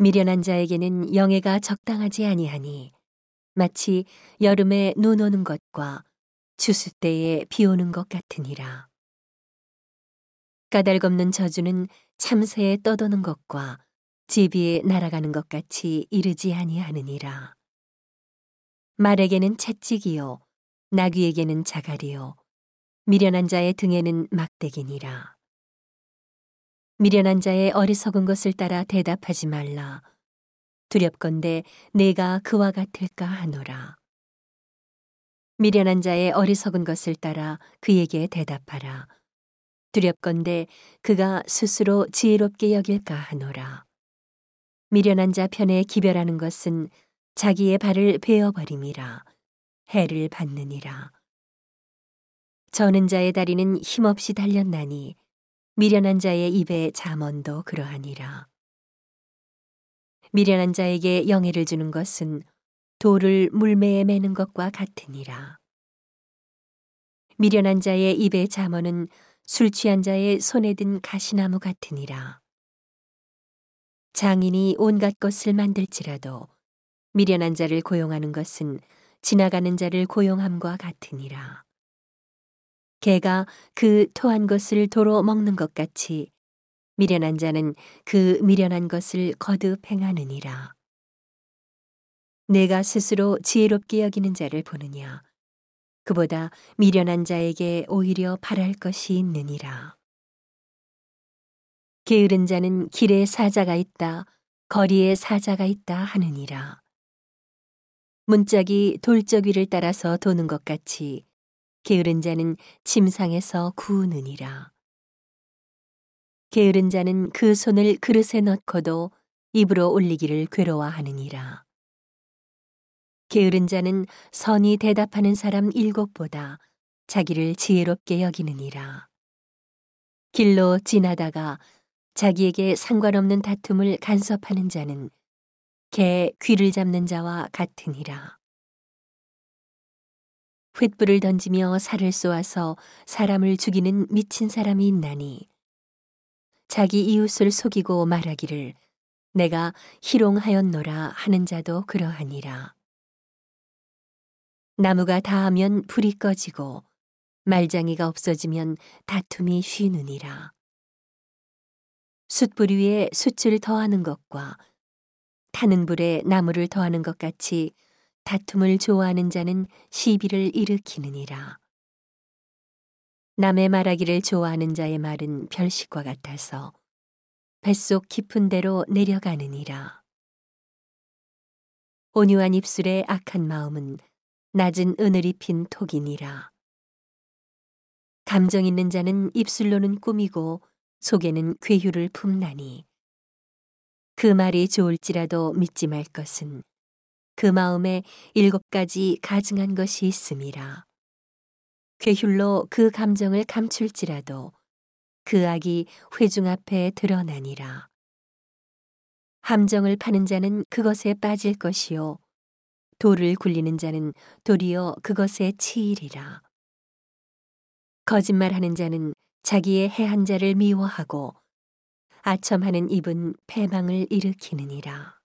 미련한 자에게는 영예가 적당하지 아니하니 마치 여름에 눈 오는 것과 추수 때에 비 오는 것 같으니라. 까닭없는 저주는 참새에 떠도는 것과 제비에 날아가는 것 같이 이르지 아니하느니라. 말에게는 채찍이요 나귀에게는 자갈이요 미련한 자의 등에는 막대기니라. 미련한 자의 어리석은 것을 따라 대답하지 말라. 두렵건대 내가 그와 같을까 하노라. 미련한 자의 어리석은 것을 따라 그에게 대답하라. 두렵건대 그가 스스로 지혜롭게 여길까 하노라. 미련한 자 편에 기별하는 것은 자기의 발을 베어버림이라 해를 받느니라. 저는 자의 다리는 힘없이 달렸나니 미련한 자의 입에 잠언도 그러하니라. 미련한 자에게 영예를 주는 것은 돌을 물매에 매는 것과 같으니라. 미련한 자의 입에 잠언은 술 취한 자의 손에 든 가시나무 같으니라. 장인이 온갖 것을 만들지라도 미련한 자를 고용하는 것은 지나가는 자를 고용함과 같으니라. 개가 그 토한 것을 도로 먹는 것 같이 미련한 자는 그 미련한 것을 거듭 행하느니라. 내가 스스로 지혜롭게 여기는 자를 보느냐. 그보다 미련한 자에게 오히려 바랄 것이 있느니라. 게으른 자는 길에 사자가 있다, 거리에 사자가 있다 하느니라. 문짝이 돌적 위를 따라서 도는 것 같이 게으른 자는 침상에서 구우느니라. 게으른 자는 그 손을 그릇에 넣고도 입으로 올리기를 괴로워하느니라. 게으른 자는 선이 대답하는 사람 일곱보다 자기를 지혜롭게 여기느니라. 길로 지나다가 자기에게 상관없는 다툼을 간섭하는 자는 개 귀를 잡는 자와 같으니라. 횃불을 던지며 살을 쏘아서 사람을 죽이는 미친 사람이 있나니 자기 이웃을 속이고 말하기를 내가 희롱하였노라 하는 자도 그러하니라. 나무가 닿으면 불이 꺼지고 말장이가 없어지면 다툼이 쉬느니라. 숯불 위에 숯을 더하는 것과 타는 불에 나무를 더하는 것 같이 다툼을 좋아하는 자는 시비를 일으키느니라. 남의 말하기를 좋아하는 자의 말은 별식과 같아서 뱃속 깊은 데로 내려가느니라. 온유한 입술에 악한 마음은 낮은 은을 입힌 톡이니라. 감정 있는 자는 입술로는 꾸미고 속에는 괴휴를 품나니 그 말이 좋을지라도 믿지 말 것은 그 마음에 일곱 가지 가증한 것이 있음이라. 괴휼로 그 감정을 감출지라도 그 악이 회중 앞에 드러나니라. 함정을 파는 자는 그것에 빠질 것이요. 돌을 굴리는 자는 도리어 그것에 치이리라. 거짓말하는 자는 자기의 해한 자를 미워하고 아첨하는 입은 패망을 일으키느니라.